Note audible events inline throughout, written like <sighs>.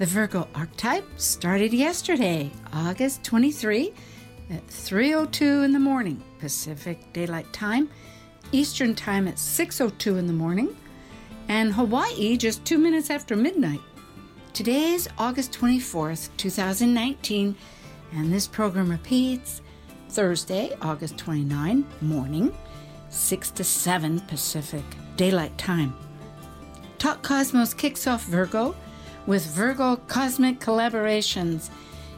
The Virgo archetype started yesterday, August 23 at 3:02 in the morning Pacific Daylight Time, Eastern Time at 6:02 in the morning, and Hawaii just 2 minutes after midnight. Today is August 24th, 2019, and this program repeats Thursday, August 29 morning, 6 to 7 Pacific Daylight Time. Talk Cosmos kicks off Virgo with Virgo Cosmic Collaborations,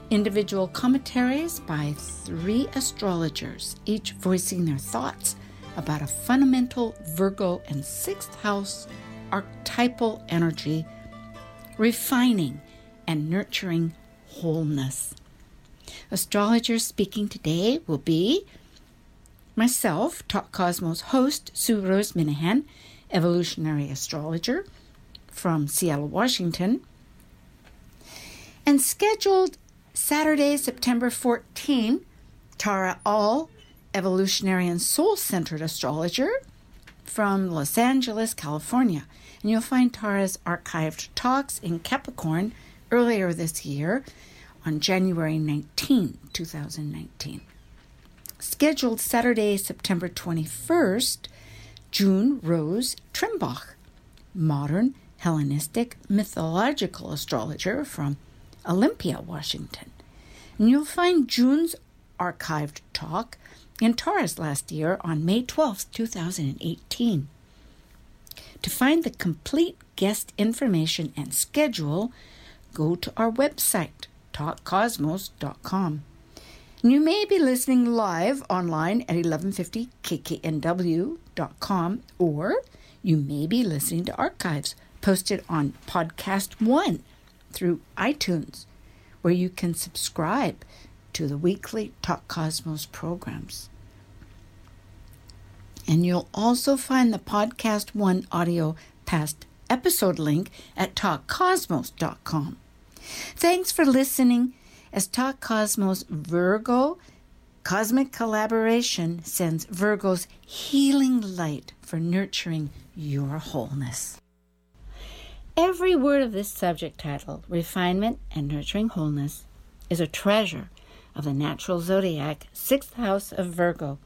individual commentaries by three astrologers, each voicing their thoughts about a fundamental Virgo and sixth house archetypal energy, refining and nurturing wholeness. Astrologers speaking today will be myself, Talk Cosmos host Sue Rose Minahan, evolutionary astrologer from Seattle, Washington, and scheduled Saturday, September 14, Tara Aal, evolutionary and soul centered astrologer from Los Angeles, California. And you'll find Tara's archived talks in Capricorn earlier this year on January 19, 2019. Scheduled Saturday, September 21st, June Rose Trimbach, modern Hellenistic mythological astrologer from Olympia, Washington. And you'll find June's archived talk in Taurus last year on May 12, 2018. To find the complete guest information and schedule, go to our website, talkcosmos.com. And you may be listening live online at 1150kknw.com or you may be listening to archives posted on Podcast One through iTunes, where you can subscribe to the weekly Talk Cosmos programs. And you'll also find the Podcast One audio past episode link at talkcosmos.com. Thanks for listening as Talk Cosmos Virgo Cosmic Collaboration sends Virgo's healing light for nurturing your wholeness. Every word of this subject title, Refinement and Nurturing Wholeness, is a treasure of the natural zodiac, sixth house of Virgo.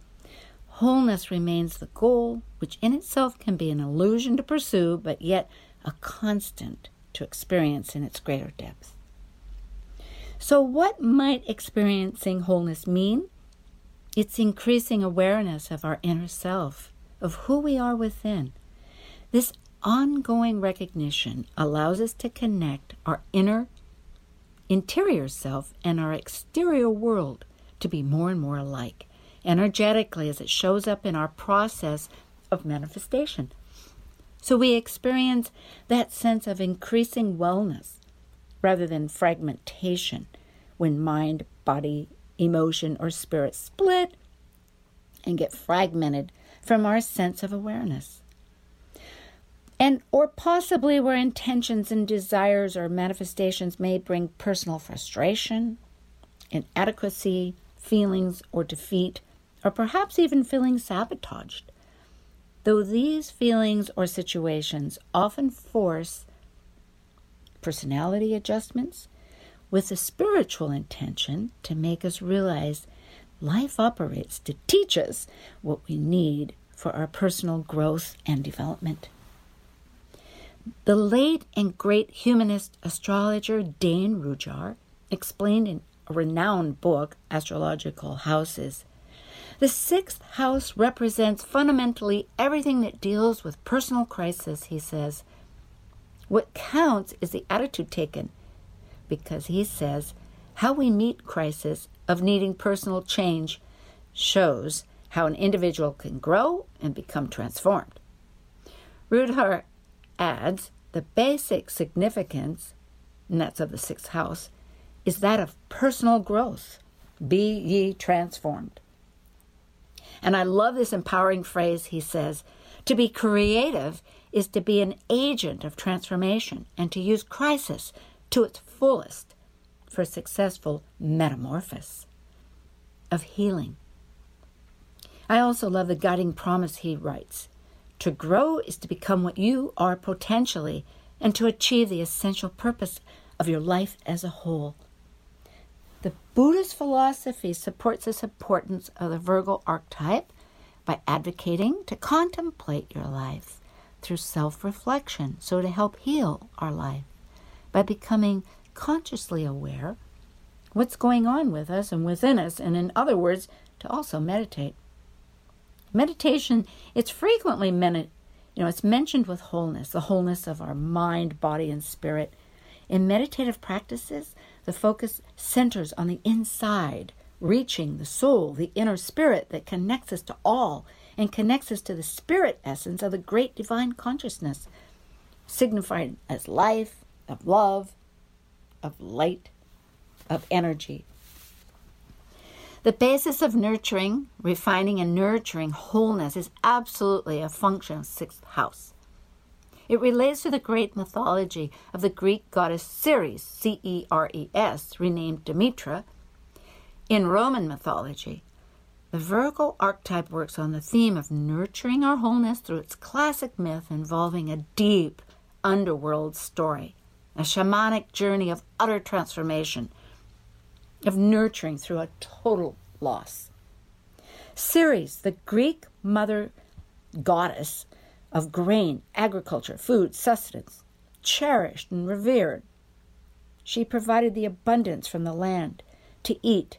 Wholeness remains the goal, which in itself can be an illusion to pursue, but yet a constant to experience in its greater depth. So, what might experiencing wholeness mean? It's increasing awareness of our inner self, of who we are within. This ongoing recognition allows us to connect our inner, interior self and our exterior world to be more and more alike, energetically as it shows up in our process of manifestation. So we experience that sense of increasing wellness rather than fragmentation when mind, body, emotion, or spirit split and get fragmented from our sense of awareness and or possibly where intentions and desires or manifestations may bring personal frustration, inadequacy, feelings or defeat, or perhaps even feeling sabotaged. Though these feelings or situations often force personality adjustments with a spiritual intention to make us realize life operates to teach us what we need for our personal growth and development. The late and great humanist astrologer Dane Rudhyar explained in a renowned book, Astrological Houses. The sixth house represents fundamentally everything that deals with personal crisis, he says. What counts is the attitude taken, because he says how we meet crisis of needing personal change shows how an individual can grow and become transformed. Rudhyar adds the basic significance, and that's of the sixth house, is that of personal growth. Be ye transformed. And I love this empowering phrase he says to be creative is to be an agent of transformation and to use crisis to its fullest for successful metamorphosis of healing. I also love the guiding promise he writes to grow is to become what you are potentially and to achieve the essential purpose of your life as a whole. The Buddhist philosophy supports this importance of the Virgo archetype by advocating to contemplate your life through self reflection, so to help heal our life by becoming consciously aware what's going on with us and within us, and in other words, to also meditate. Meditation, it's frequently meant, you know, it's mentioned with wholeness, the wholeness of our mind, body, and spirit. In meditative practices, the focus centers on the inside, reaching the soul, the inner spirit that connects us to all and connects us to the spirit essence of the great divine consciousness, signified as life, of love, of light, of energy. The basis of nurturing, refining, and nurturing wholeness is absolutely a function of sixth house. It relates to the great mythology of the Greek goddess Ceres, C E R E S, renamed Demetra. In Roman mythology, the Virgo archetype works on the theme of nurturing our wholeness through its classic myth involving a deep underworld story, a shamanic journey of utter transformation, of nurturing through a total loss. Ceres, the Greek mother goddess, of grain, agriculture, food, sustenance, cherished and revered. She provided the abundance from the land to eat.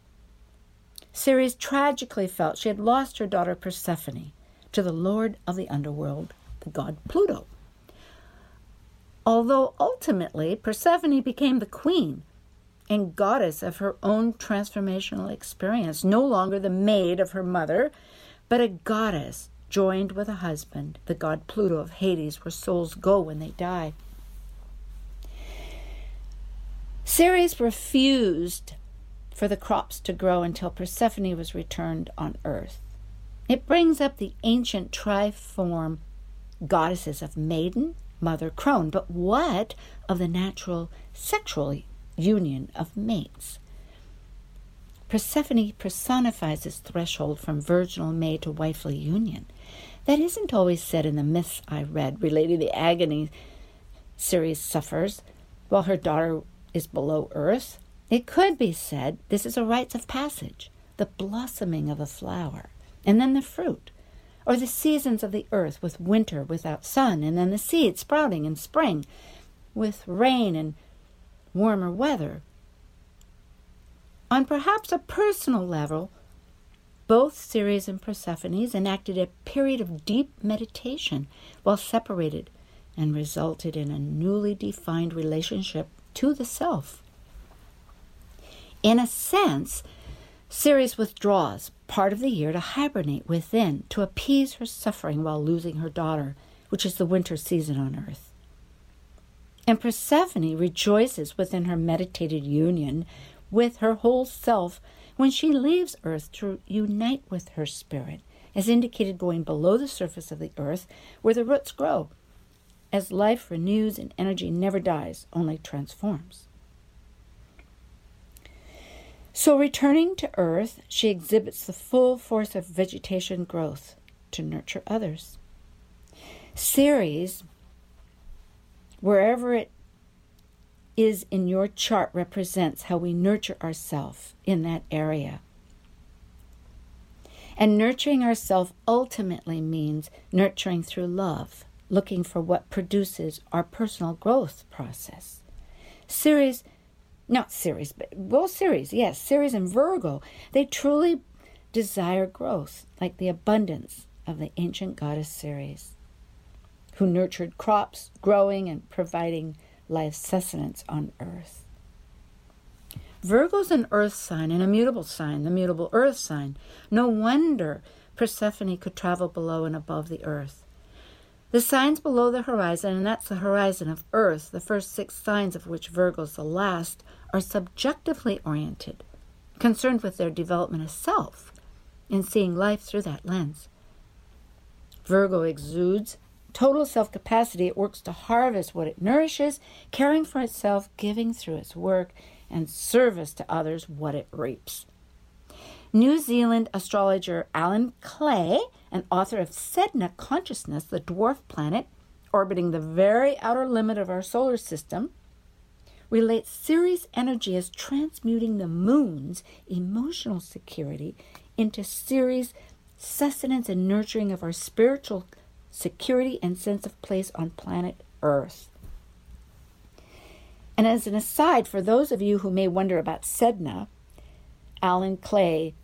Ceres tragically felt she had lost her daughter Persephone to the lord of the underworld, the god Pluto. Although ultimately Persephone became the queen and goddess of her own transformational experience, no longer the maid of her mother, but a goddess joined with a husband, the god Pluto of Hades, where souls go when they die. Ceres refused for the crops to grow until Persephone was returned on earth. It brings up the ancient triform goddesses of maiden, mother, crone, but what of the natural sexual union of mates? Persephone personifies this threshold from virginal mate to wifely union. That isn't always said in the myths I read relating the agony Ceres suffers while her daughter is below earth. It could be said this is a rites of passage, the blossoming of a flower, and then the fruit, or the seasons of the earth with winter without sun, and then the seed sprouting in spring with rain and warmer weather. On perhaps a personal level, both Ceres and Persephone enacted a period of deep meditation while separated and resulted in a newly defined relationship to the self. In a sense, Ceres withdraws part of the year to hibernate within to appease her suffering while losing her daughter, which is the winter season on earth. And Persephone rejoices within her meditated union with her whole self when she leaves Earth to unite with her spirit, as indicated going below the surface of the earth where the roots grow, as life renews and energy never dies, only transforms. So, returning to Earth, she exhibits the full force of vegetation growth to nurture others. Ceres, wherever it is in your chart represents how we nurture ourselves in that area. And nurturing ourselves ultimately means nurturing through love, looking for what produces our personal growth process. Ceres, not Ceres, but well, Ceres, yes, Ceres and Virgo, they truly desire growth, like the abundance of the ancient goddess Ceres, who nurtured crops, growing and providing life's sustenance on earth. Virgo's an earth sign, an immutable sign, the mutable earth sign. No wonder Persephone could travel below and above the earth. The signs below the horizon, and that's the horizon of Earth, the first six signs of which Virgo's the last, are subjectively oriented, concerned with their development of self and seeing life through that lens. Virgo exudes total self capacity. It works to harvest what it nourishes, caring for itself, giving through its work, and service to others what it reaps. New Zealand astrologer Alan Clay, an author of Sedna Consciousness, the dwarf planet orbiting the very outer limit of our solar system, relates Ceres energy as transmuting the moon's emotional security into Ceres sustenance and nurturing of our spiritual security and sense of place on planet Earth. And as an aside, for those of you who may wonder about Sedna, Alan Clay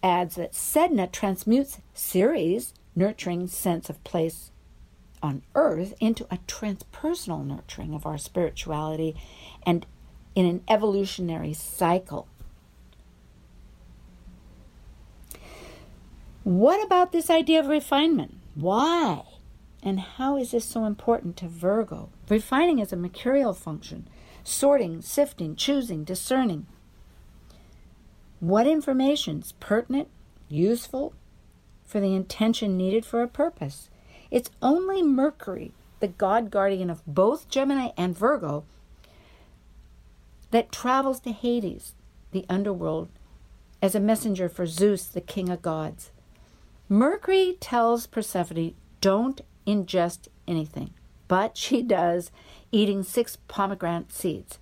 adds that Sedna transmutes Ceres, nurturing sense of place on earth, into a transpersonal nurturing of our spirituality and in an evolutionary cycle. What about this idea of refinement? Why? And how is this so important to Virgo? Refining is a mercurial function sorting, sifting, choosing, discerning. What information is pertinent, useful for the intention needed for a purpose? It's only Mercury, the god guardian of both Gemini and Virgo, that travels to Hades, the underworld, as a messenger for Zeus, the king of gods. Mercury tells Persephone, don't ingest anything, but she does, eating six pomegranate seeds,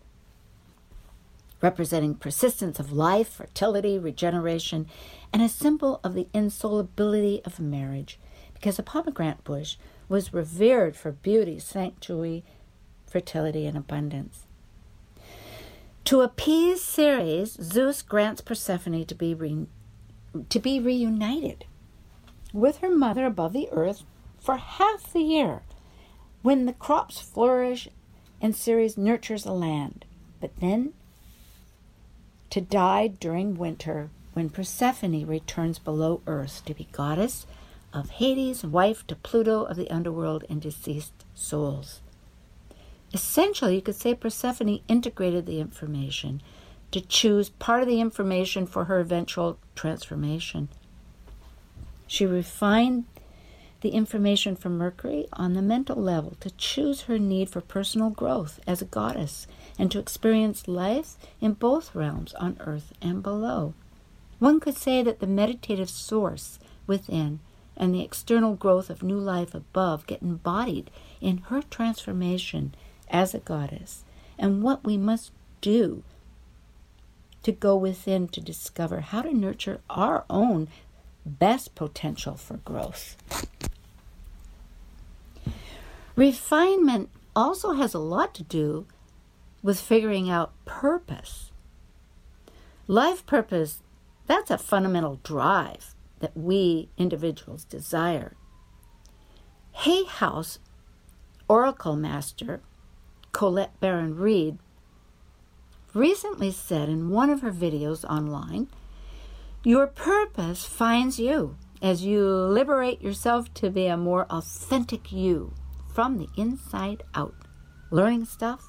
representing persistence of life, fertility, regeneration, and a symbol of the insolubility of marriage, because a pomegranate bush was revered for beauty, sanctuary, fertility, and abundance. To appease Ceres, Zeus grants Persephone to be, re- to be reunited with her mother above the earth for half the year when the crops flourish and Ceres nurtures the land, but then to die during winter when Persephone returns below earth to be goddess of Hades, wife to Pluto of the underworld and deceased souls. Essentially, you could say Persephone integrated the information to choose part of the information for her eventual transformation. She refined the information from Mercury on the mental level to choose her need for personal growth as a goddess and to experience life in both realms on earth and below. One could say that the meditative source within and the external growth of new life above get embodied in her transformation as a goddess and what we must do to go within to discover how to nurture our own best potential for growth. Refinement also has a lot to do with figuring out purpose. Life purpose, that's a fundamental drive that we individuals desire. Hay House Oracle Master Colette Baron Reid recently said in one of her videos online your purpose finds you as you liberate yourself to be a more authentic you from the inside out, learning stuff,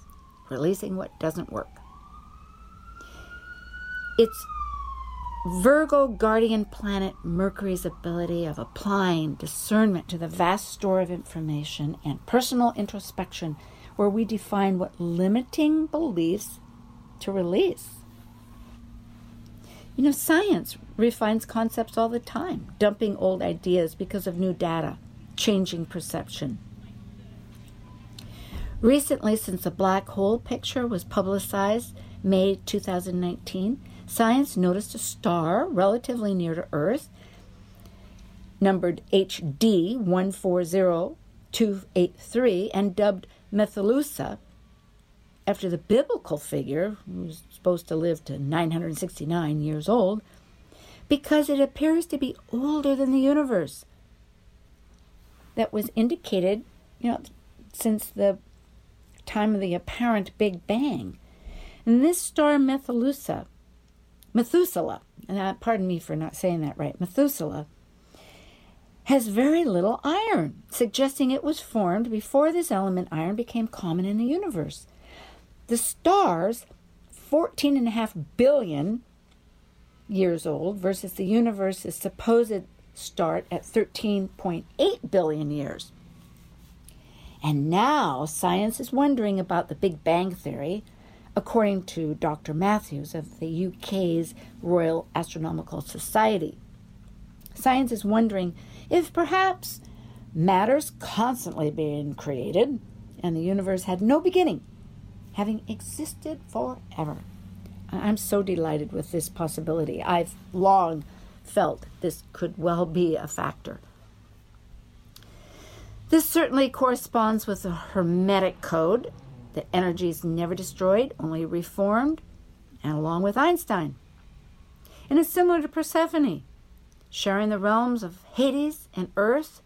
releasing what doesn't work. It's Virgo guardian planet Mercury's ability of applying discernment to the vast store of information and personal introspection where we define what limiting beliefs to release. You know, science refines concepts all the time, dumping old ideas because of new data, changing perception. Recently, since the black hole picture was publicized, May 2019, science noticed a star relatively near to Earth, numbered HD 140283, and dubbed Methuselah after the biblical figure, who was supposed to live to 969 years old, because it appears to be older than the universe. That was indicated, you know, since the time of the apparent Big Bang. And this star Methuselah, Methuselah, and uh, pardon me for not saying that right, Methuselah, has very little iron, suggesting it was formed before this element iron became common in the universe. The stars, 14.5 billion years old, versus the universe's supposed start at 13.8 billion years. And now science is wondering about the Big Bang Theory, according to Dr. Matthews of the UK's Royal Astronomical Society. Science is wondering if perhaps matter's constantly being created and the universe had no beginning, having existed forever. I'm so delighted with this possibility. I've long felt this could well be a factor. This certainly corresponds with the Hermetic code that energy is never destroyed, only reformed, and along with Einstein. And it's similar to Persephone, sharing the realms of Hades and earth.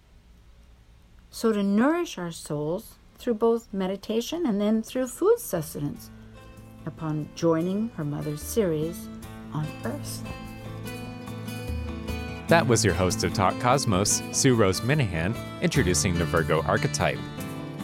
So, to nourish our souls through both meditation and then through food sustenance upon joining her mother's Ceres on earth. That was your host of Talk Cosmos, Sue Rose Minahan, introducing the Virgo archetype.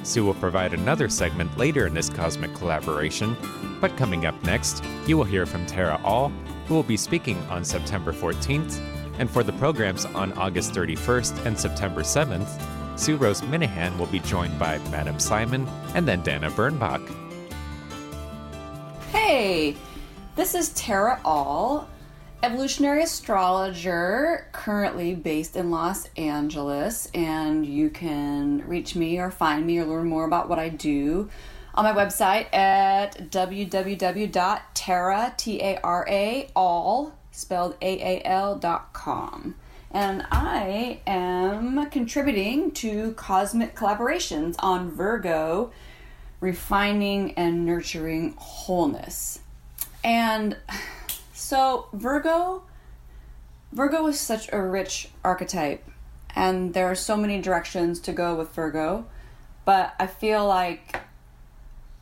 Sue will provide another segment later in this cosmic collaboration, but coming up next, you will hear from Tara Aal, who will be speaking on September 14th, and for the programs on August 31st and September 7th, Sue Rose Minahan will be joined by Madam Simon and then Dana Bernbach. Hey, this is Tara Aal, evolutionary astrologer currently based in Los Angeles, and you can reach me or find me or learn more about what I do on my website at www.tara, T-A-R-A, Aal, spelled A-A-L dot com. And I am contributing to Cosmic Collaborations on Virgo, refining and nurturing wholeness. And so Virgo Virgo is such a rich archetype and there are so many directions to go with Virgo, but I feel like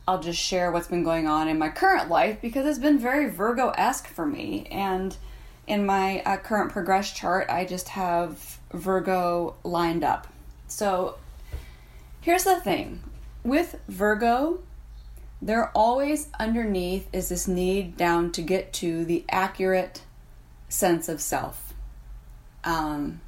I'll just share what's been going on in my current life because it's been very Virgo-esque for me and in my uh, current progress chart, I just have Virgo lined up. So here's the thing with Virgo, there always underneath is this need down to get to the accurate sense of self. Um,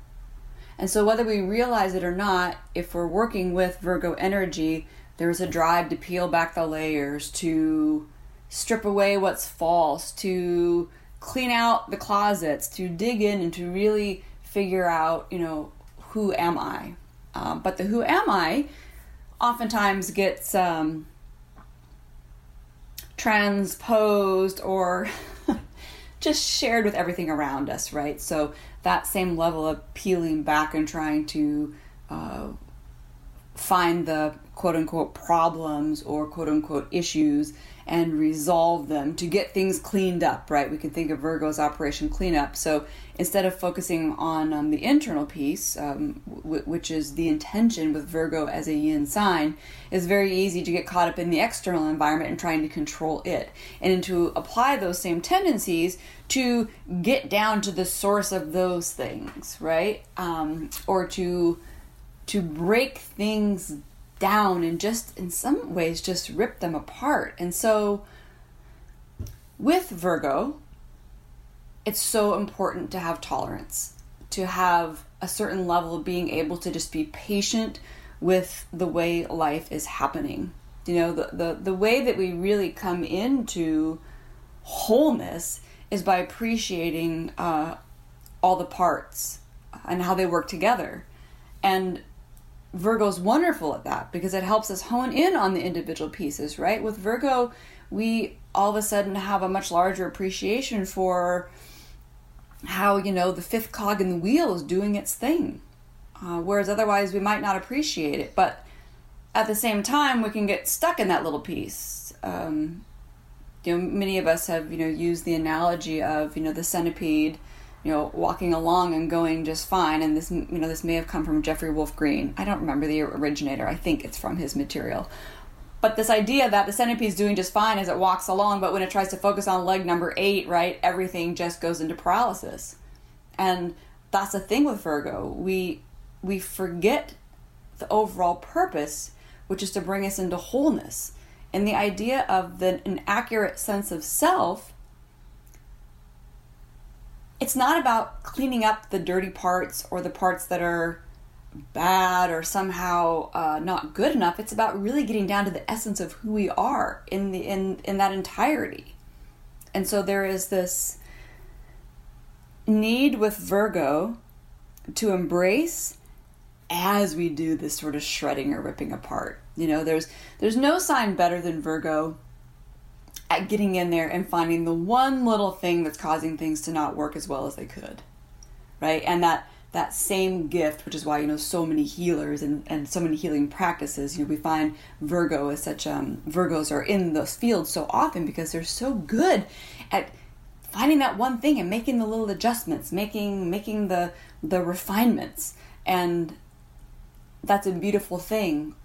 and so, whether we realize it or not, if we're working with Virgo energy, there's a drive to peel back the layers, to strip away what's false, to clean out the closets, to dig in and to really figure out, you know, who am I? Um, but the who am I oftentimes gets um, transposed or <laughs> just shared with everything around us, right? So that same level of peeling back and trying to uh, find the quote unquote problems or quote unquote issues and resolve them to get things cleaned up, right? We can think of Virgo's Operation Cleanup. So instead of focusing on um, the internal piece, um, w- which is the intention with Virgo as a yin sign, is very easy to get caught up in the external environment and trying to control it. And to apply those same tendencies to get down to the source of those things, right? Um, or to to break things down and just in some ways just rip them apart. And so with Virgo, it's so important to have tolerance, to have a certain level of being able to just be patient with the way life is happening. You know, the, the, the way that we really come into wholeness is by appreciating uh, all the parts and how they work together. And Virgo's wonderful at that because it helps us hone in on the individual pieces, right? With Virgo, we all of a sudden have a much larger appreciation for how, you know, the fifth cog in the wheel is doing its thing. Uh, whereas otherwise we might not appreciate it. But at the same time, we can get stuck in that little piece. Um, you know, many of us have, you know, used the analogy of, you know, the centipede you know, walking along and going just fine. And this, you know, this may have come from Jeffrey Wolf Green. I don't remember the originator. I think it's from his material. But this idea that the centipede is doing just fine as it walks along, but when it tries to focus on leg number eight, right, everything just goes into paralysis. And that's the thing with Virgo. We we forget the overall purpose, which is to bring us into wholeness. And the idea of the, an accurate sense of self, it's not about cleaning up the dirty parts or the parts that are bad or somehow uh, not good enough. It's about really getting down to the essence of who we are in the in in that entirety. And so there is this need with Virgo to embrace as we do this sort of shredding or ripping apart. You know, there's there's no sign better than Virgo at getting in there and finding the one little thing that's causing things to not work as well as they could. Right? And that that same gift, which is why you know so many healers and, and so many healing practices. You know, we find Virgo as such um, Virgos are in those fields so often because they're so good at finding that one thing and making the little adjustments, making making the the refinements, and that's a beautiful thing.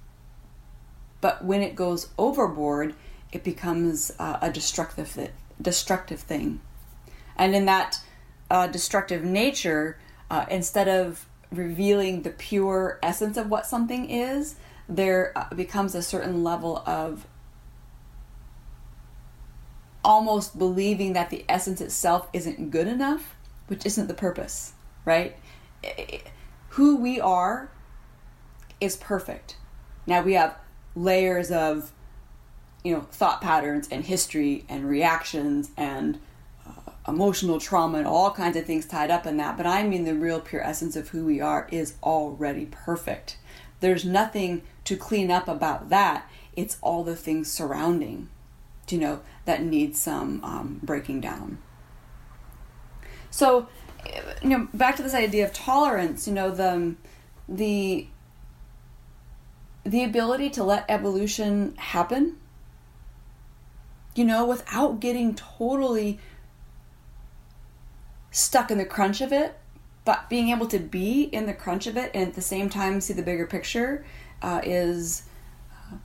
But when it goes overboard, it becomes uh, a destructive destructive thing, and in that uh, destructive nature, uh, instead of revealing the pure essence of what something is, there uh, becomes a certain level of almost believing that the essence itself isn't good enough, which isn't the purpose, right? Who we are is perfect. Now we have layers of you know thought patterns and history and reactions and uh, emotional trauma and all kinds of things tied up in that. But i mean the real pure essence of who we are is already perfect. There's nothing to clean up about that. It's all the things surrounding you know that need some um, breaking down. So you know back to this idea of tolerance you know the the the ability to let evolution happen you know without getting totally stuck in the crunch of it but being able to be in the crunch of it and at the same time see the bigger picture uh, is uh,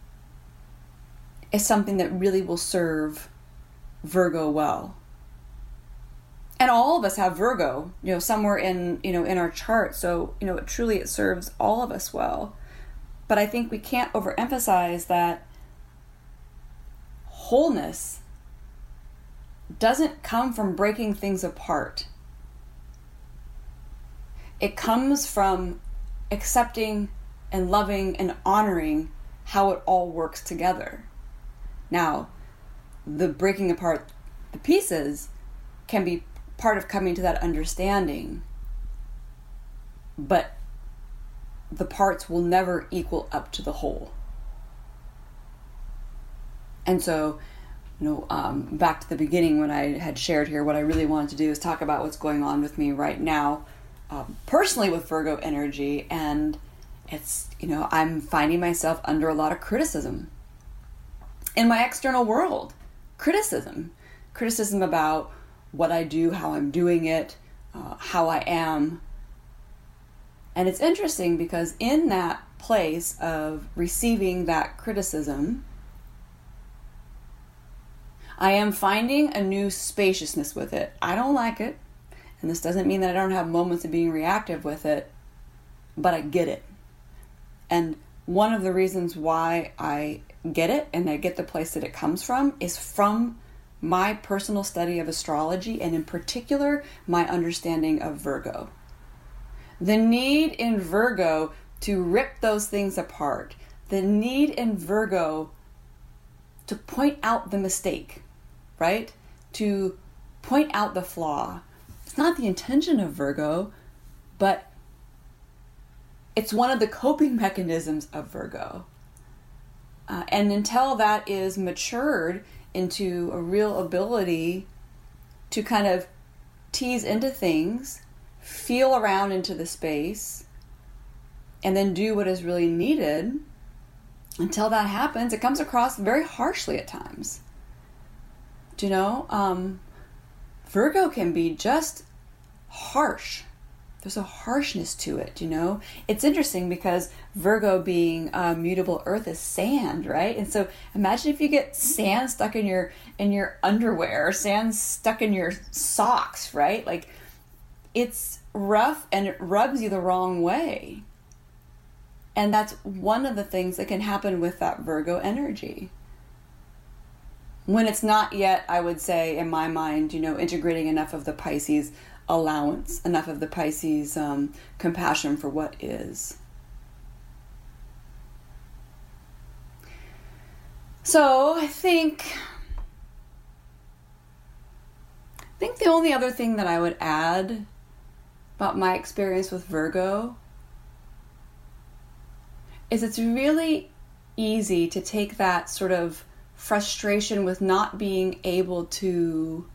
is something that really will serve Virgo well. And all of us have Virgo, you know, somewhere in you know in our chart. So you know, it truly it serves all of us well. But I think we can't overemphasize that wholeness doesn't come from breaking things apart. It comes from accepting and loving and honoring how it all works together. Now, the breaking apart the pieces can be part of coming to that understanding, but the parts will never equal up to the whole. And so, you know, um, back to the beginning when I had shared here, what I really wanted to do is talk about what's going on with me right now, um, personally with Virgo energy. And it's, you know, I'm finding myself under a lot of criticism in my external world. Criticism. Criticism about what I do, how I'm doing it, uh, how I am, and it's interesting because in that place of receiving that criticism, I am finding a new spaciousness with it. I don't like it, and this doesn't mean that I don't have moments of being reactive with it, but I get it. And one of the reasons why I get it and I get the place that it comes from is from my personal study of astrology and, in particular, my understanding of Virgo. The need in Virgo to rip those things apart. The need in Virgo to point out the mistake, right? To point out the flaw. It's not the intention of Virgo, but it's one of the coping mechanisms of Virgo. Uh, and until that is matured into a real ability to kind of tease into things feel around into the space, and then do what is really needed until that happens, it comes across very harshly at times. You know? Um, Virgo can be just harsh. There's a harshness to it, you know? It's interesting because Virgo being uh, mutable earth is sand, right? And so imagine if you get sand stuck in your in your underwear, sand stuck in your socks, right? Like it's rough and it rubs you the wrong way. And that's one of the things that can happen with that Virgo energy. When it's not yet, I would say, in my mind, you know, integrating enough of the Pisces allowance, enough of the Pisces um, compassion for what is. So I think I think the only other thing that I would add about my experience with Virgo is it's really easy to take that sort of frustration with not being able to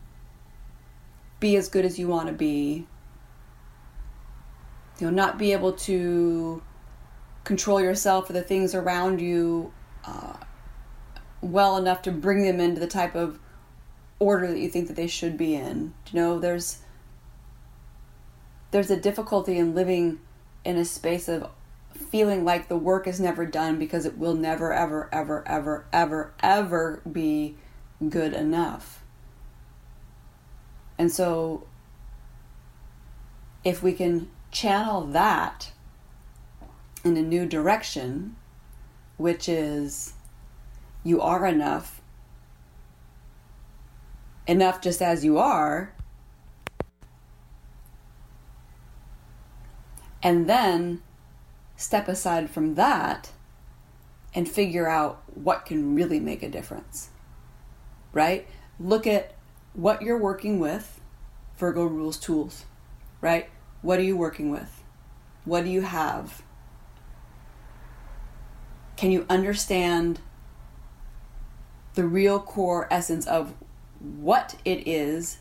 be as good as you want to be. You know, not be able to control yourself or the things around you uh, well enough to bring them into the type of order that you think that they should be in. You know, there's there's a difficulty in living in a space of feeling like the work is never done because it will never ever ever ever ever ever be good enough. And so if we can channel that in a new direction, which is you are enough, enough just as you are, and then step aside from that and figure out what can really make a difference. Right? Look at what you're working with, Virgo rules tools, right? What are you working with? What do you have? Can you understand the real core essence of what it is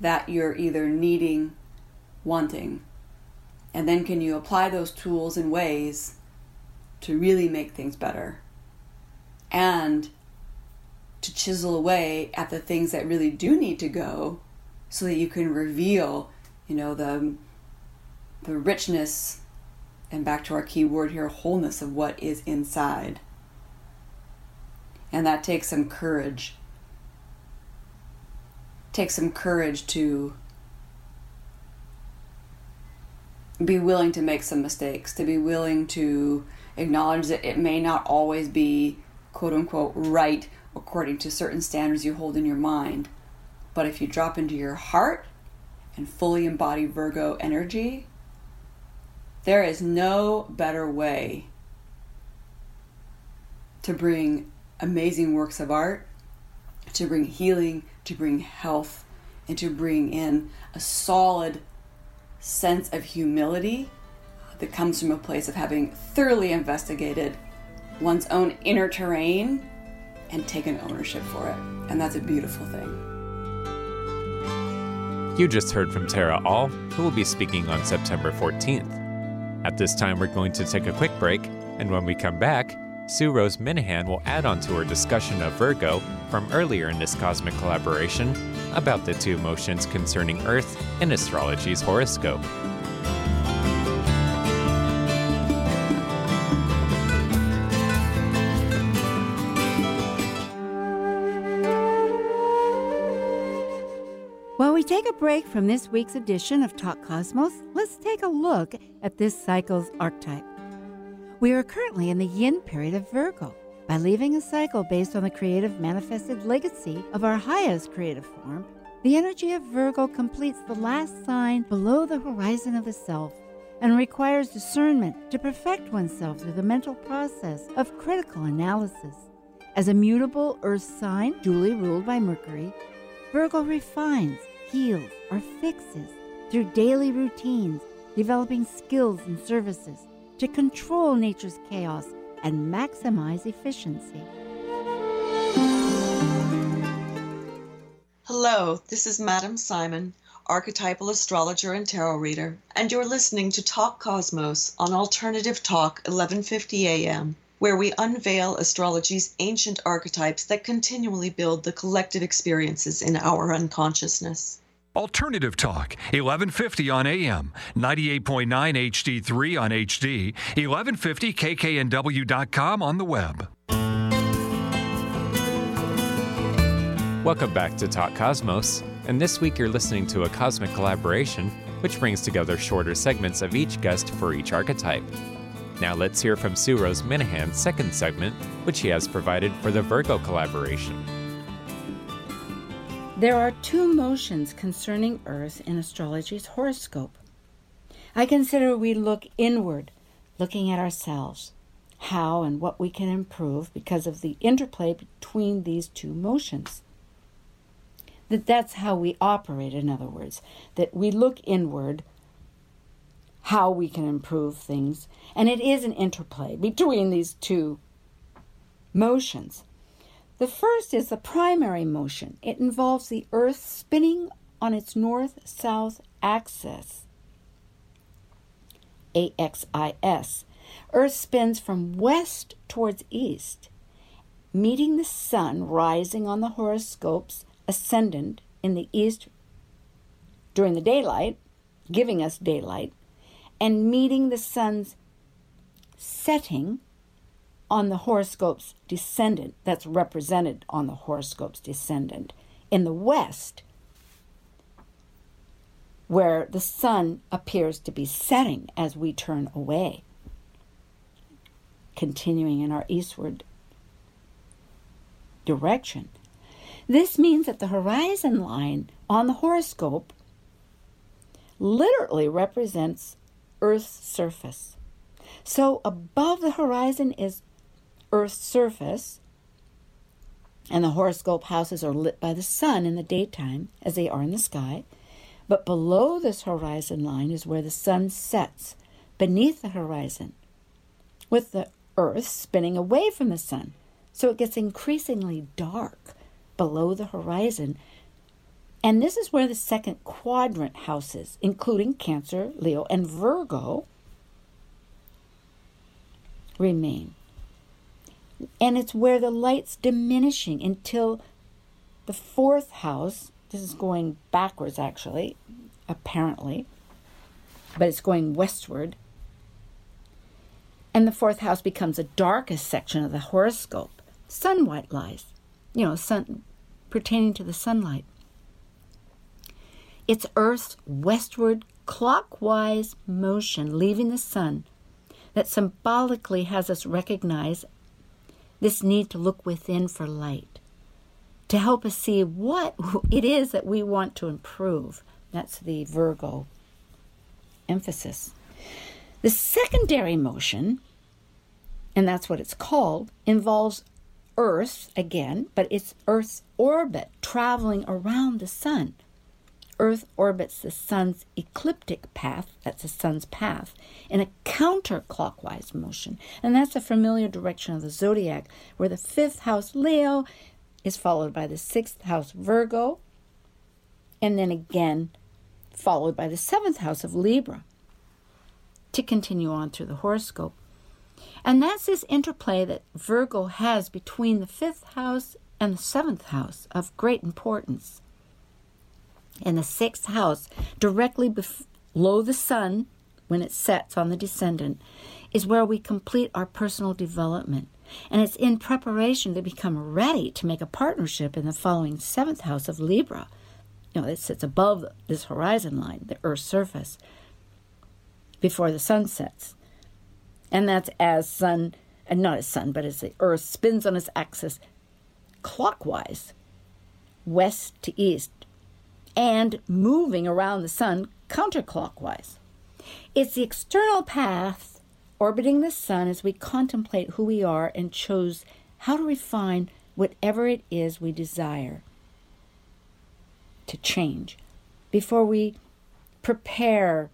that you're either needing, wanting. And then can you apply those tools in ways to really make things better? And to chisel away at the things that really do need to go so that you can reveal, you know, the the richness and back to our key word here, wholeness of what is inside. And that takes some courage. Takes some courage to be willing to make some mistakes, to be willing to acknowledge that it may not always be quote unquote right according to certain standards you hold in your mind. But if you drop into your heart and fully embody Virgo energy, there is no better way to bring amazing works of art, to bring healing, to bring health, and to bring in a solid sense of humility that comes from a place of having thoroughly investigated one's own inner terrain and taken ownership for it. And that's a beautiful thing. You just heard from Tara Aal, who will be speaking on September 14th. At this time, we're going to take a quick break, and when we come back, Sue Rose Minahan will add on to her discussion of Virgo from earlier in this cosmic collaboration about the two motions concerning Earth in astrology's horoscope. While we take a break from this week's edition of Talk Cosmos, let's take a look at this cycle's archetype. We are currently in the yin period of Virgo. By leaving a cycle based on the creative manifested legacy of our highest creative form, the energy of Virgo completes the last sign below the horizon of the self and requires discernment to perfect oneself through the mental process of critical analysis. As a mutable earth sign, duly ruled by Mercury, Virgo refines, heals, or fixes through daily routines, developing skills and services to control nature's chaos and maximize efficiency. Hello, this is Madam Simon, archetypal astrologer and tarot reader, and you're listening to Talk Cosmos on Alternative Talk 1150 AM, where we unveil astrology's ancient archetypes that continually build the collective experiences in our unconsciousness. Alternative Talk, 1150 on AM, 98.9 HD3 on HD, 1150kknw.com on the web. Welcome back to Talk Cosmos, and this week you're listening to a cosmic collaboration which brings together shorter segments of each guest for each archetype. Now let's hear from Sue Rose Minahan's second segment, which she has provided for the Virgo collaboration. There are two motions concerning Earth in astrology's horoscope. I consider we look inward, looking at ourselves, how and what we can improve because of the interplay between these two motions. That that's how we operate, in other words, that we look inward, how we can improve things, and it is an interplay between these two motions. The first is the primary motion. It involves the Earth spinning on its north south axis. AXIS. Earth spins from west towards east, meeting the sun rising on the horoscope's ascendant in the east during the daylight, giving us daylight, and meeting the sun's setting on the horoscope's descendant, that's represented on the horoscope's descendant, in the west, where the sun appears to be setting as we turn away, continuing in our eastward direction. This means that the horizon line on the horoscope literally represents Earth's surface. So above the horizon is Earth's surface, and the horoscope houses are lit by the sun in the daytime as they are in the sky. But below this horizon line is where the sun sets, beneath the horizon, with the Earth spinning away from the sun. So it gets increasingly dark below the horizon. And this is where the second quadrant houses, including Cancer, Leo, and Virgo, remain. And it's where the light's diminishing until the fourth house, this is going backwards actually, apparently, but it's going westward. And the fourth house becomes the darkest section of the horoscope. Sun white lies, you know, sun pertaining to the sunlight. It's Earth's westward clockwise motion leaving the sun that symbolically has us recognize this need to look within for light, to help us see what <laughs> it is that we want to improve. That's the Virgo emphasis. The secondary motion, and that's what it's called, involves Earth again, but it's Earth's orbit traveling around the sun. Earth orbits the sun's ecliptic path, that's the sun's path, in a counterclockwise motion. And that's a familiar direction of the zodiac, where the fifth house Leo is followed by the sixth house Virgo, and then again followed by the seventh house of Libra to continue on through the horoscope. And that's this interplay that Virgo has between the fifth house and the seventh house of great importance in the sixth house, directly below the sun when it sets on the descendant, is where we complete our personal development. And it's in preparation to become ready to make a partnership in the following seventh house of Libra. You know, it sits above this horizon line, the Earth's surface, before the sun sets. And that's as sun, and not as sun, but as the Earth spins on its axis clockwise, west to east, and moving around the sun counterclockwise. It's the external path orbiting the sun as we contemplate who we are and chose how to refine whatever it is we desire to change before we prepare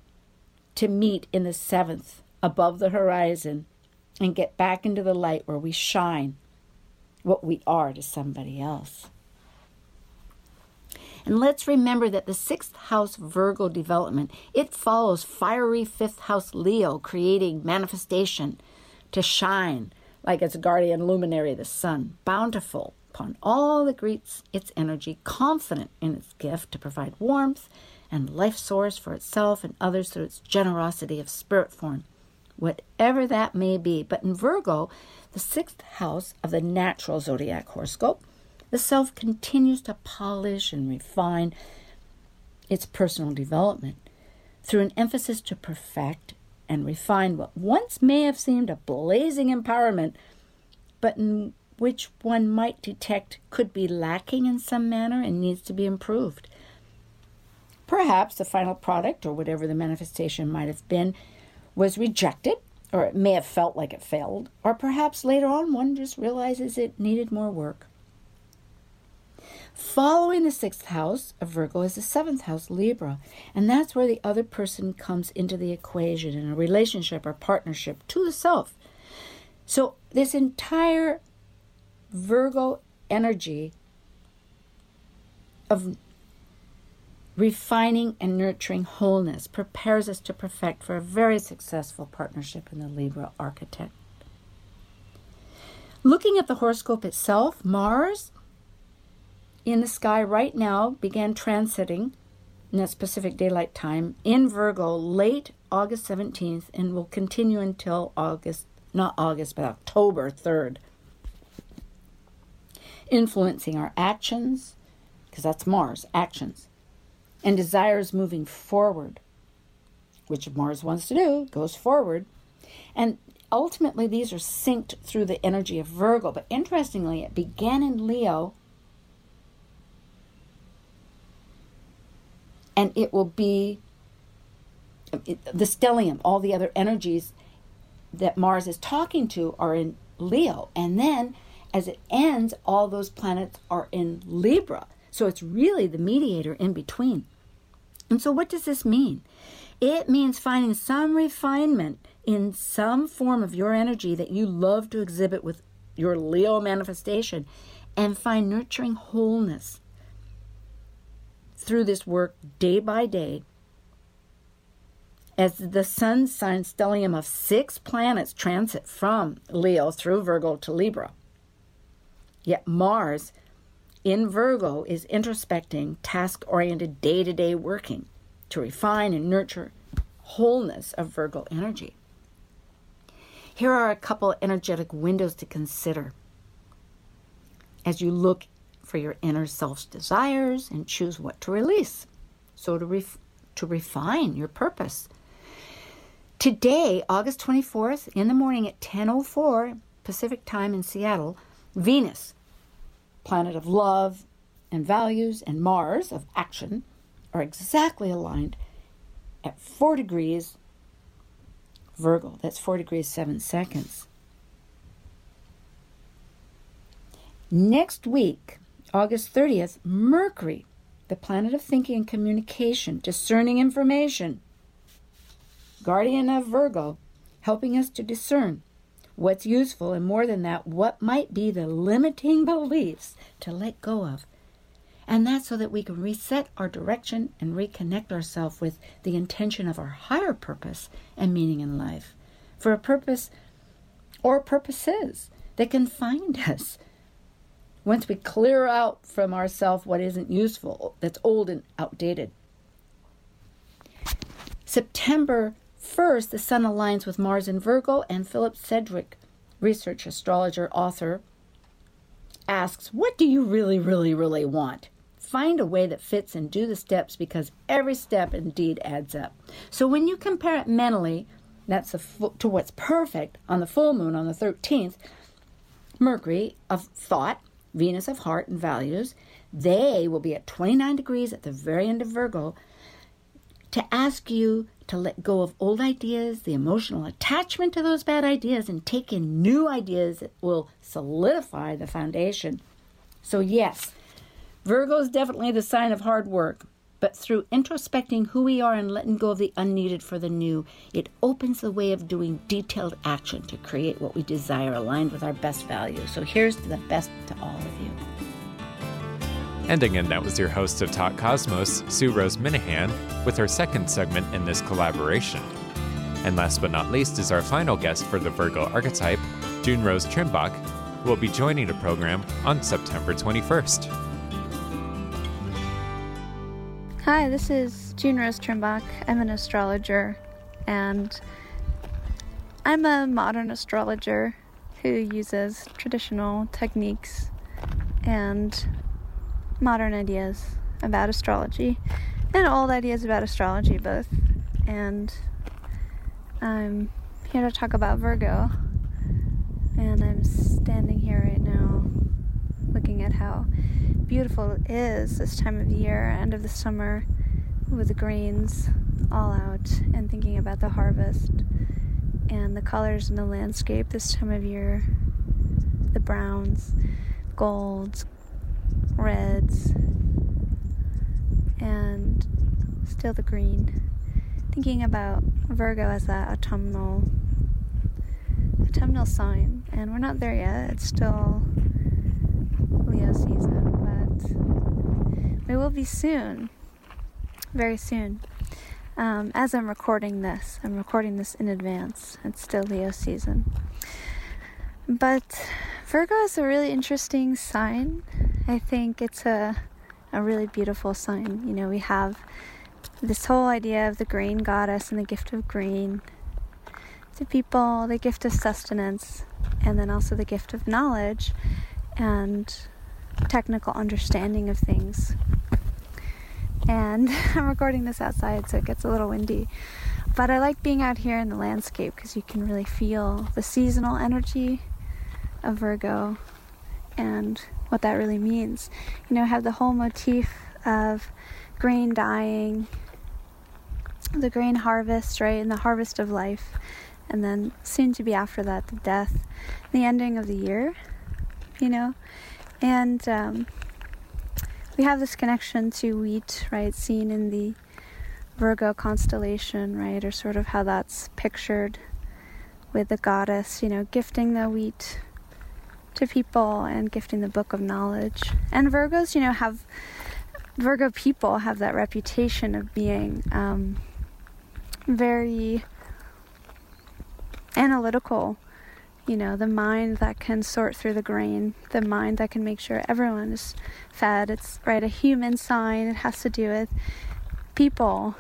to meet in the seventh above the horizon and get back into the light where we shine what we are to somebody else. And let's remember that the sixth house Virgo development, it follows fiery fifth house Leo, creating manifestation to shine like its guardian luminary, the sun, bountiful upon all that greets its energy, confident in its gift to provide warmth and life source for itself and others through its generosity of spirit form, whatever that may be. But in Virgo, the sixth house of the natural zodiac horoscope, the self continues to polish and refine its personal development through an emphasis to perfect and refine what once may have seemed a blazing empowerment, but in which one might detect could be lacking in some manner and needs to be improved. Perhaps the final product, or whatever the manifestation might have been, was rejected, or it may have felt like it failed, or perhaps later on one just realizes it needed more work. Following the sixth house of Virgo is the seventh house, Libra, and that's where the other person comes into the equation in a relationship or partnership to the self. So, this entire Virgo energy of refining and nurturing wholeness prepares us to perfect for a very successful partnership in the Libra archetype. Looking at the horoscope itself, Mars in the sky right now began transiting in that specific daylight time in Virgo late August 17th and will continue until August, not August, but October 3rd. Influencing our actions, because that's Mars, actions, and desires moving forward, which Mars wants to do, goes forward. And ultimately, these are synced through the energy of Virgo. But interestingly, it began in Leo and it will be the stellium, all the other energies that Mars is talking to are in Leo. And then as it ends, all those planets are in Libra. So it's really the mediator in between. And so, what does this mean? It means finding some refinement in some form of your energy that you love to exhibit with your Leo manifestation and find nurturing wholeness through this work day by day as the sun sign stellium of six planets transit from Leo through Virgo to Libra. Yet Mars in Virgo is introspecting, task oriented, day to day working to refine and nurture wholeness of Virgo energy. Here are a couple energetic windows to consider as you look for your inner self's desires and choose what to release. So to ref- to refine your purpose. Today, August 24th, in the morning at 10:04 Pacific Time in Seattle, Venus, planet of love and values, and Mars of action are exactly aligned at 4 degrees Virgo. That's 4 degrees 7 seconds. Next week, August 30th, Mercury, the planet of thinking and communication, discerning information, guardian of Virgo, helping us to discern what's useful and more than that, what might be the limiting beliefs to let go of. And that's so that we can reset our direction and reconnect ourselves with the intention of our higher purpose and meaning in life. For a purpose or purposes that can find <laughs> us once we clear out from ourselves what isn't useful, that's old and outdated. September 1st, the Sun aligns with Mars in Virgo, and Philip Sedgwick, research astrologer, author, asks, What do you really, really, really want? Find a way that fits and do the steps because every step indeed adds up. So when you compare it mentally, that's to what's perfect on the full moon on the 13th, Mercury of thought Venus of heart and values, they will be at 29 degrees at the very end of Virgo to ask you to let go of old ideas, the emotional attachment to those bad ideas, and take in new ideas that will solidify the foundation. So, yes, Virgo is definitely the sign of hard work. But through introspecting who we are and letting go of the unneeded for the new, it opens the way of doing detailed action to create what we desire aligned with our best values. So here's the best to all of you. And again, that was your host of Talk Cosmos, Sue Rose Minahan, with her second segment in this collaboration. And last but not least is our final guest for the Virgo archetype, June Rose Trimbach, who will be joining the program on September 21st. Hi, this is June Rose Trimbach. I'm an astrologer and I'm a modern astrologer who uses traditional techniques and modern ideas about astrology and old ideas about astrology both. And I'm here to talk about Virgo, and I'm standing here right now looking at how beautiful it is this time of year, end of the summer, with the grains all out, and thinking about the harvest and the colors in the landscape this time of year the browns, golds, reds, and still the green. Thinking about Virgo as that autumnal autumnal sign, and we're not there yet. It's still season, but we will be soon, very soon. Um, as I'm recording this, I'm recording this in advance. It's still Leo season. But Virgo is a really interesting sign. I think it's a, a really beautiful sign. You know, we have this whole idea of the green goddess and the gift of green to people, the gift of sustenance, and then also the gift of knowledge and technical understanding of things and <laughs> I'm recording this outside so it gets a little windy. But I like being out here in the landscape because you can really feel the seasonal energy of Virgo and what that really means. You know, have the whole motif of grain dying, the grain harvest, right, and the harvest of life, and then soon to be after that, the death, the ending of the year, you know, and um, we have this connection to wheat, right, seen in the Virgo constellation, right, or sort of how that's pictured with the goddess, you know, gifting the wheat to people and gifting the book of knowledge. And Virgos, you know, have Virgo people have that reputation of being um, very analytical you know, the mind that can sort through the grain, the mind that can make sure everyone is fed. It's right a human sign. It has to do with people,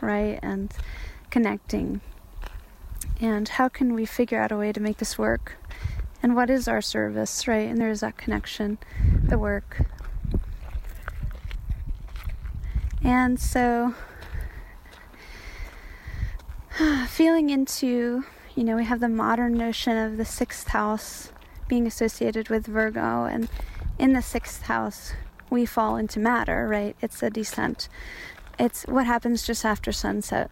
right, and connecting. And how can we figure out a way to make this work? And what is our service, right? And there is that connection, the work. And so, <sighs> feeling into you know, we have the modern notion of the sixth house being associated with Virgo, and in the sixth house, we fall into matter, right? It's a descent. It's what happens just after sunset,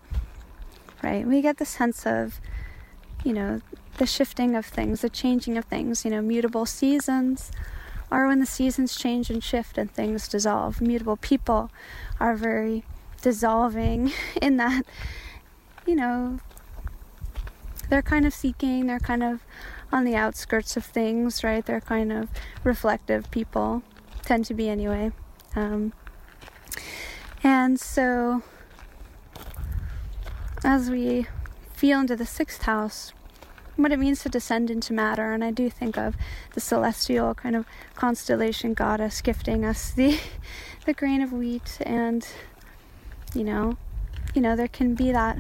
right? We get the sense of, you know, the shifting of things, the changing of things, you know, mutable seasons are when the seasons change and shift and things dissolve. Mutable people are very dissolving <laughs> in that, you know, they're kind of seeking, they're kind of on the outskirts of things, right? They're kind of reflective people, tend to be anyway. Um, and so, as we feel into the sixth house, what it means to descend into matter, and I do think of the celestial kind of constellation goddess gifting us the <laughs> the grain of wheat, and you know, you know, there can be that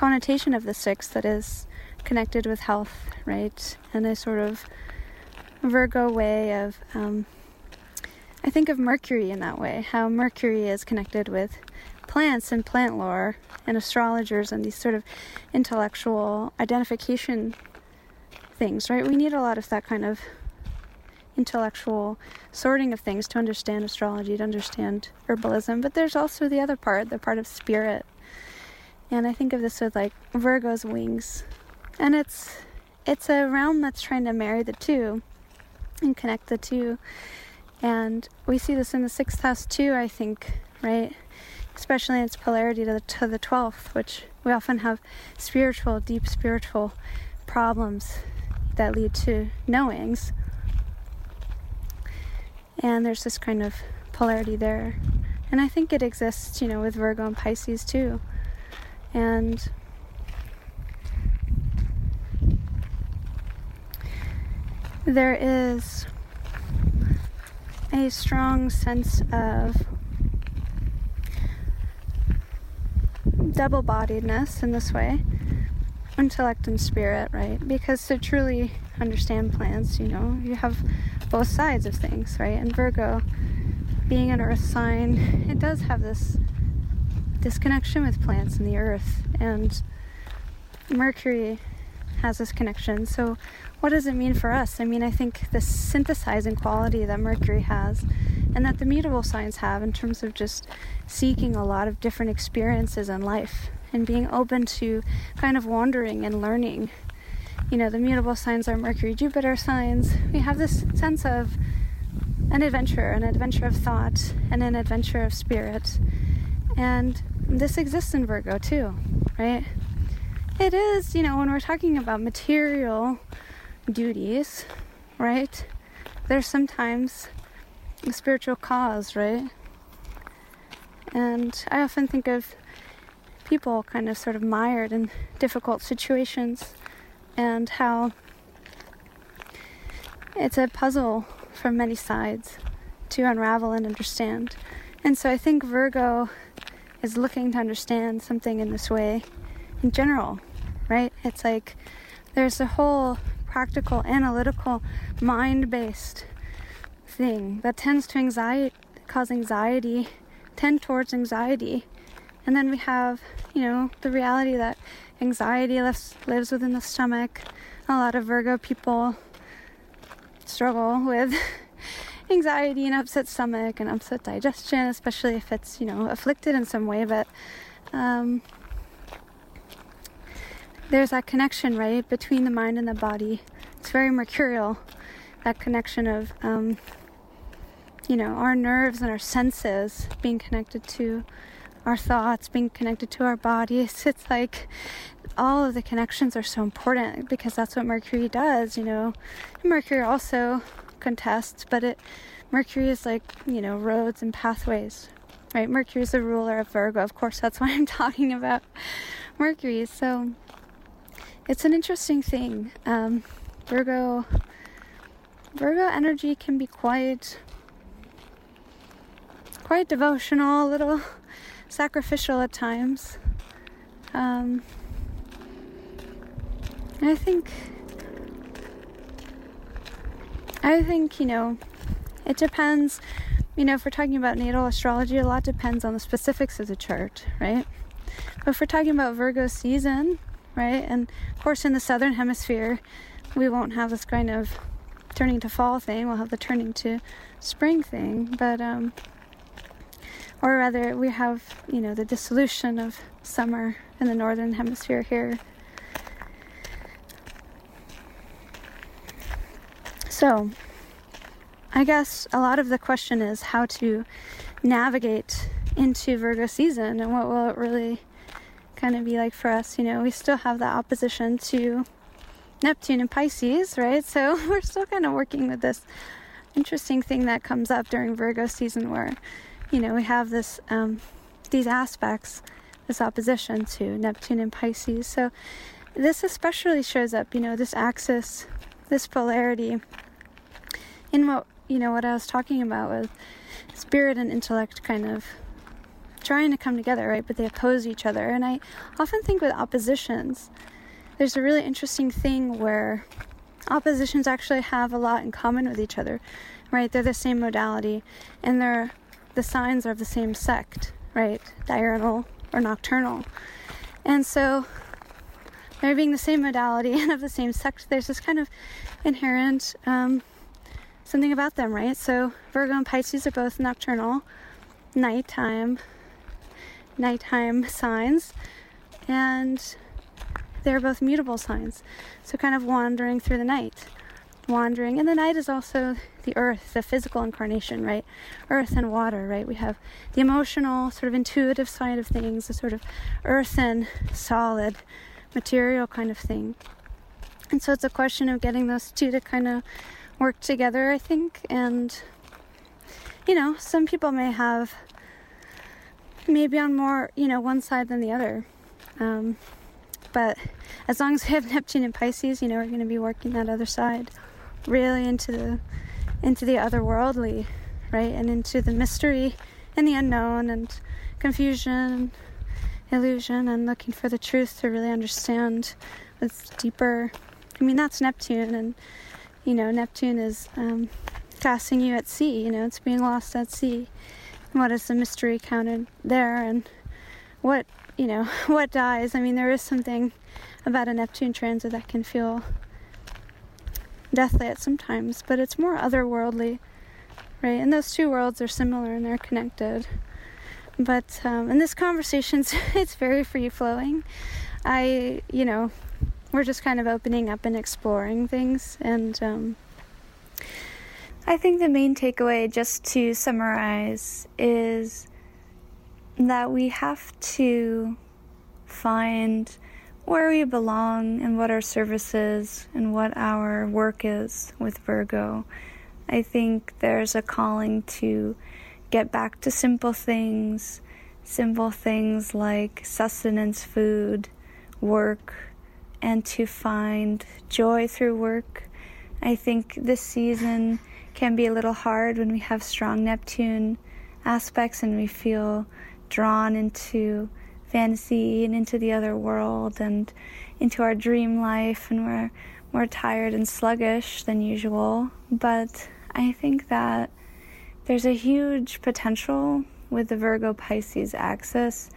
connotation of the six that is connected with health, right? And a sort of Virgo way of, um, I think of Mercury in that way, how Mercury is connected with plants and plant lore and astrologers and these sort of intellectual identification things, right? We need a lot of that kind of intellectual sorting of things to understand astrology, to understand herbalism, but there's also the other part, the part of spirit and I think of this with like Virgo's wings. And it's it's a realm that's trying to marry the two and connect the two. And we see this in the sixth house too, I think, right? Especially in its polarity to the to the twelfth, which we often have spiritual, deep spiritual problems that lead to knowings. And there's this kind of polarity there. And I think it exists, you know, with Virgo and Pisces too. And there is a strong sense of double bodiedness in this way intellect and spirit, right? Because to truly understand plants, you know, you have both sides of things, right? And Virgo, being an earth sign, it does have this this connection with plants and the earth, and Mercury has this connection. So, what does it mean for us? I mean, I think the synthesizing quality that Mercury has and that the mutable signs have in terms of just seeking a lot of different experiences in life and being open to kind of wandering and learning. You know, the mutable signs are Mercury, Jupiter signs. We have this sense of an adventure, an adventure of thought, and an adventure of spirit. And this exists in Virgo too, right? It is, you know, when we're talking about material duties, right? There's sometimes a spiritual cause, right? And I often think of people kind of sort of mired in difficult situations and how it's a puzzle from many sides to unravel and understand. And so I think Virgo is looking to understand something in this way in general, right? It's like there's a whole practical, analytical, mind based thing that tends to anxiety, cause anxiety, tend towards anxiety. And then we have you know, the reality that anxiety lives, lives within the stomach. A lot of Virgo people struggle with <laughs> anxiety and upset stomach and upset digestion, especially if it's, you know, afflicted in some way. But um, there's that connection, right, between the mind and the body. It's very mercurial, that connection of, um, you know, our nerves and our senses being connected to our thoughts being connected to our bodies. <laughs> It's like all of the connections are so important because that's what Mercury does, you know. Mercury also contests, but it Mercury is like, you know, roads and pathways. Right? Mercury is the ruler of Virgo. Of course, that's <laughs> why I'm talking about Mercury. So it's an interesting thing. Um, Virgo Virgo energy can be quite quite devotional, a little <laughs> sacrificial at times. Um, I think, I think, you know, it depends. You know, if we're talking about natal astrology, a lot depends on the specifics of the chart, right? But if we're talking about Virgo season, right, and of course in the southern hemisphere, we won't have this kind of turning to fall thing. We'll have the turning to spring thing. But um, or rather, we have, you know, the dissolution of summer in the northern hemisphere here. So, I guess a lot of the question is how to navigate into Virgo season and what will it really kind of be like for us. You know, we still have that opposition to Neptune and Pisces, right? So <laughs> we're still kind of working with this interesting thing that comes up during Virgo season where you know, we have this um, these aspects, this opposition to Neptune and Pisces. So this especially shows up, you know, this axis, this polarity in what you know what I was talking about with spirit and intellect kind of trying to come together, right? But they oppose each other. And I often think with oppositions, there's a really interesting thing where oppositions actually have a lot in common with each other, right? They're the same modality and they're the signs are of the same sect, right? Diurnal or nocturnal. And so, they're being the same modality <laughs> and of the same sect, there's this kind of inherent um, something about them, right? So, Virgo and Pisces are both nocturnal, nighttime, nighttime signs, and they're both mutable signs. So, kind of wandering through the night wandering. And the night is also the earth, the physical incarnation, right? Earth and water, right? We have the emotional, sort of intuitive side of things, the sort of earthen, solid, material kind of thing. And so it's a question of getting those two to kind of work together, I think. And, you know, some people may have maybe on more, you know, one side than the other. Um, but as long as we have <laughs> Neptune and Pisces, you know, we're going to be working that other side really into the into the otherworldly, right? And into the mystery and the unknown and confusion, illusion, and looking for the truth to really understand what's deeper. I mean, that's Neptune, and you know, Neptune is um, casting you at sea. You know, it's being lost at sea. What is the mystery counted there, and what you know <laughs> what dies. I mean, there is something about a Neptune transit that can feel deathly at sometimes, but it's more otherworldly, right? And those two worlds are similar and they're connected. But um, in this conversation, <laughs> it's very free flowing. I, you know, we're just kind of opening up and exploring things, and um, I think the main takeaway, just to summarize, is that we have to find where we belong and what our service is and what our work is with Virgo. I think there's a calling to get back to simple things, simple things like sustenance, food, work, and to find joy through work. I think this season can be a little hard when we have strong Neptune aspects and we feel drawn into fantasy and into the other world and into our dream life and we're more tired and sluggish than usual. But I think that there's a huge potential with the Virgo Pisces axis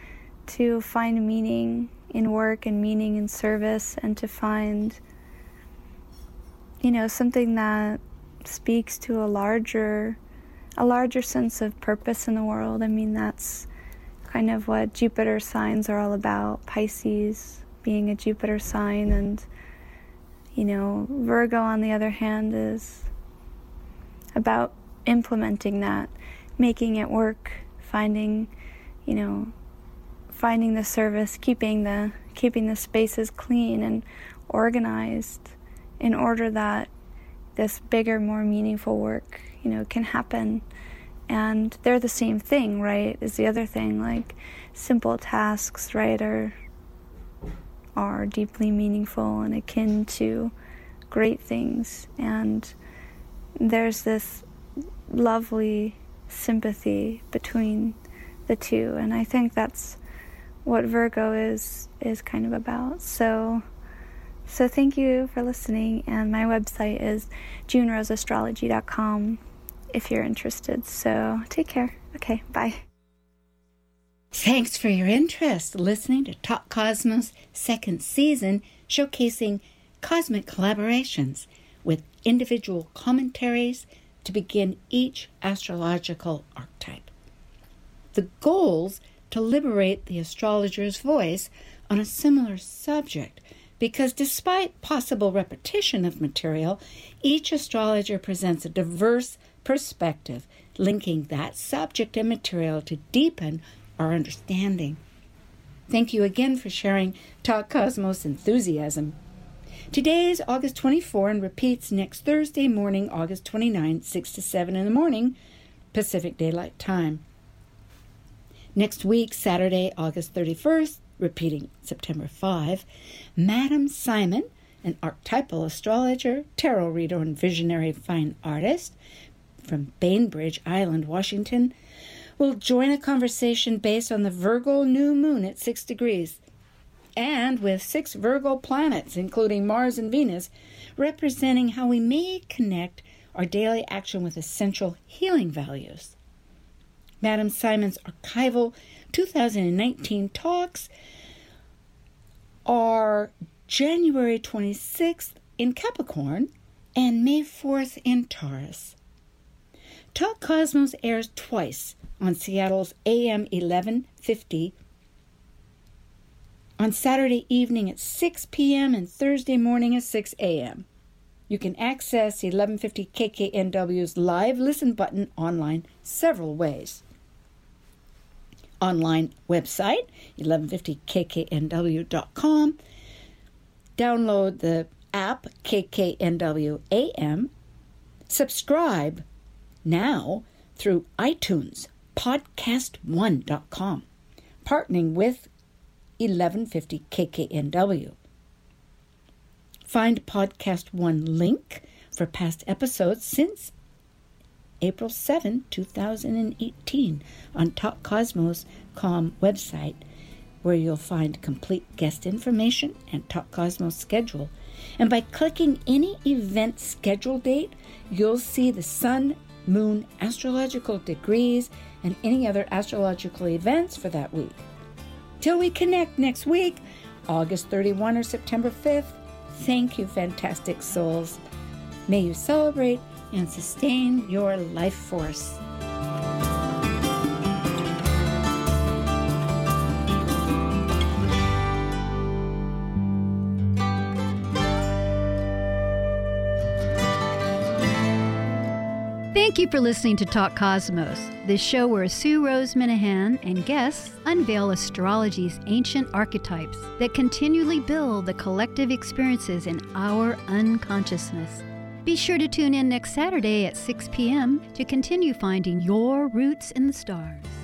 to find meaning in work and meaning and service and to find you know something that speaks to a larger a larger sense of purpose in the world. I mean that's kind of what Jupiter signs are all about. Pisces being a Jupiter sign and you know, Virgo on the other hand is about implementing that, making it work, finding, you know, finding the service, keeping the keeping the spaces clean and organized in order that this bigger, more meaningful work, you know, can happen. And they're the same thing, right? Is the other thing like simple tasks, right, are are deeply meaningful and akin to great things. And there's this lovely sympathy between the two, and I think that's what Virgo is is kind of about. So so thank you for listening and my website is juneroseastrology.com if you're interested. So take care. Okay, bye. Thanks for your interest listening to Talk Cosmos second season showcasing cosmic collaborations with individual commentaries to begin each astrological archetype. The goals to liberate the astrologer's voice on a similar subject because despite possible repetition of material, each astrologer presents a diverse perspective, linking that subject and material to deepen our understanding. Thank you again for sharing Talk Cosmos enthusiasm. Today is August 24 and repeats next Thursday morning, August 29, 6 to 7 in the morning, Pacific Daylight Time. Next week, Saturday, August 31st, repeating September 5, Madame Simon, an archetypal astrologer, tarot reader, and visionary fine artist from Bainbridge Island, Washington, will join a conversation based on the Virgo new moon at 6 degrees and with six Virgo planets, including Mars and Venus, representing how we may connect our daily action with essential healing values. Madame Simon's archival 2019 talks are January 26th in Capricorn and May 4th in Taurus. Talk Cosmos airs twice on Seattle's AM 1150 on Saturday evening at 6 p.m. and Thursday morning at 6 a.m. You can access 1150 KKNW's live listen button online several ways online website, 1150kknw.com. Download the app KKNW AM. Subscribe now through iTunes, podcast1.com, partnering with 1150 KKNW. Find Podcast One link for past episodes since April 7, 2018, on TalkCosmos.com website, where you'll find complete guest information and Talk Cosmos schedule. And by clicking any event schedule date, you'll see the sun, moon, astrological degrees, and any other astrological events for that week. Till we connect next week, August 31 or September 5th, thank you, fantastic souls. May you celebrate and sustain your life force. Thank you for listening to Talk Cosmos, the show where Sue Rose Minahan and guests unveil astrology's ancient archetypes that continually build the collective experiences in our unconsciousness. Be sure to tune in next Saturday at 6 p.m. to continue finding your roots in the stars.